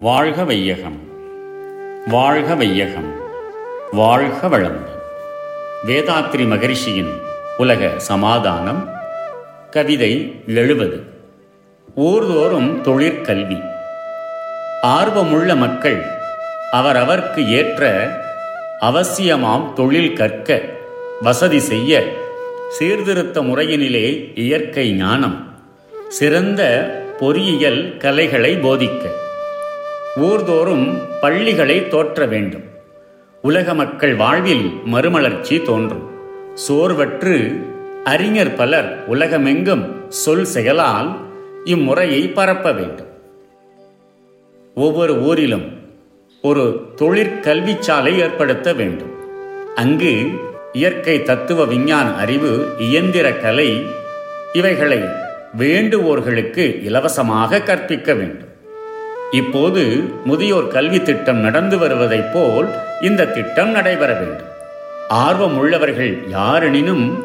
வாழ்க வையகம் வாழ்க வையகம் வாழ்க வளமுடன். வேதாத்ரி மகரிஷியின் உலக சமாதானம் கவிதை எழுபது. ஊர்தோறும் தொழிற்கல்வி ஆர்வமுள்ள மக்கள் அவரவர்க்கு ஏற்ற அவசியமாம் தொழில் கற்க வசதி செய்ய சீர்திருத்த முறையினிலே இயற்கை ஞானம் சிறந்த பொறியியல் கலைகளை போதிக்க. ஊர்தோறும் பள்ளிகளை தோற்ற வேண்டும். உலக மக்கள் வாழ்வில் மறுமலர்ச்சி தோன்றும். சோர்வற்று அறிஞர் பலர் உலகமெங்கும் சொல் செயலால் இம்முறையை பரப்ப வேண்டும். ஒவ்வொரு ஊரிலும் ஒரு தொழிற்கல்விச்சாலை ஏற்படுத்த வேண்டும். அங்கு இயற்கை தத்துவ விஞ்ஞான அறிவு இயந்திர கலை இவைகளை வேண்டுவோர்களுக்கு இலவசமாக கற்பிக்க வேண்டும். இப்போது முதியோர் கல்வி திட்டம் நடந்து வருவதைப் போல் இந்த திட்டம் நடைபெற வேண்டும். ஆர்வம் உள்ளவர்கள் யாரெனினும்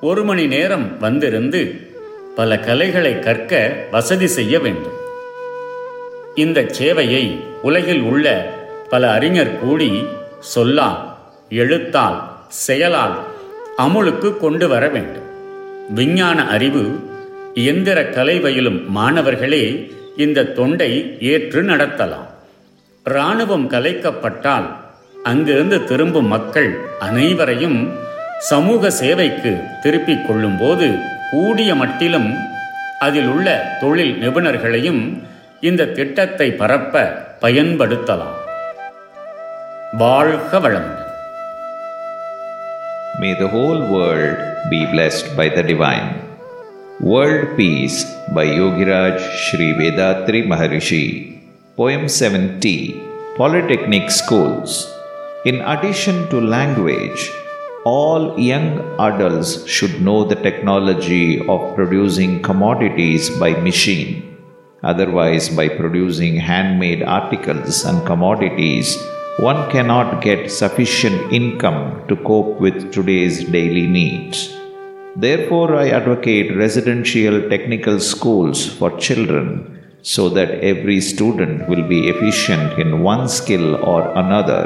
ஒரு மணி நேரம் வந்திருந்து பல கலைகளை கற்க வசதி செய்ய வேண்டும். இந்த சேவையை உலகில் உள்ள பல அறிஞர் கூடி சொல்லால் எழுத்தால் செயலால் அமுலுக்கு கொண்டு வர வேண்டும். விஞ்ஞான அறிவு இயந்திர கலை பயிலும் மாணவர்களே இந்த தொண்டை ஏற்று நடத்தலாம். இராணுவம் கலைக்கப்பட்டால் அங்கிருந்து திரும்பும் மக்கள் அனைவரையும் சமூக சேவைக்கு திருப்பிக் கொள்ளும்போது கூடிய மட்டிலும் அதில் உள்ள தொழில் நிபுணர்களையும் இந்த திட்டத்தை பரப்ப பயன்படுத்தலாம். வாழ்க வளமுடன். May the whole world be blessed by the divine. World Peace by Yogiraj Sri Vedatri Maharishi. Poem 70 Polytechnic Schools. In addition to language, all young adults should know the technology of producing commodities by machine. Otherwise, by producing handmade articles and commodities, one cannot get sufficient income to cope with today's daily needs. Therefore, I advocate residential technical schools for children so that every student will be efficient in one skill or another,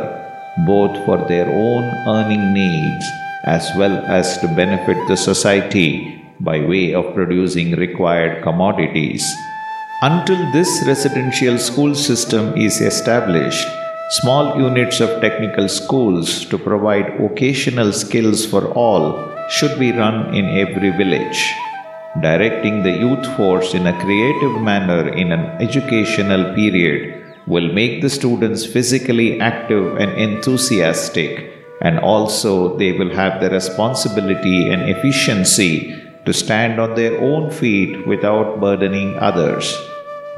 both for their own earning needs as well as to benefit the society by way of producing required commodities. Until this residential school system is established, small units of technical schools to provide vocational skills for all should be run in every village. Directing the youth force in a creative manner in an educational period will make the students physically active and enthusiastic, and also they will have the responsibility and efficiency to stand on their own feet without burdening others.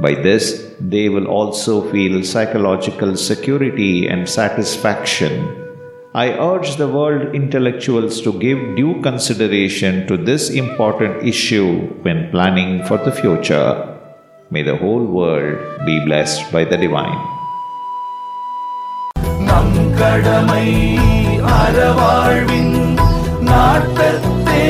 By this, they will also feel psychological security and satisfaction. I urge the world intellectuals to give due consideration to this important issue when planning for the future. May the whole world be blessed by the divine. நம் கடமை அறவாழ்வின் நாட்டத்தே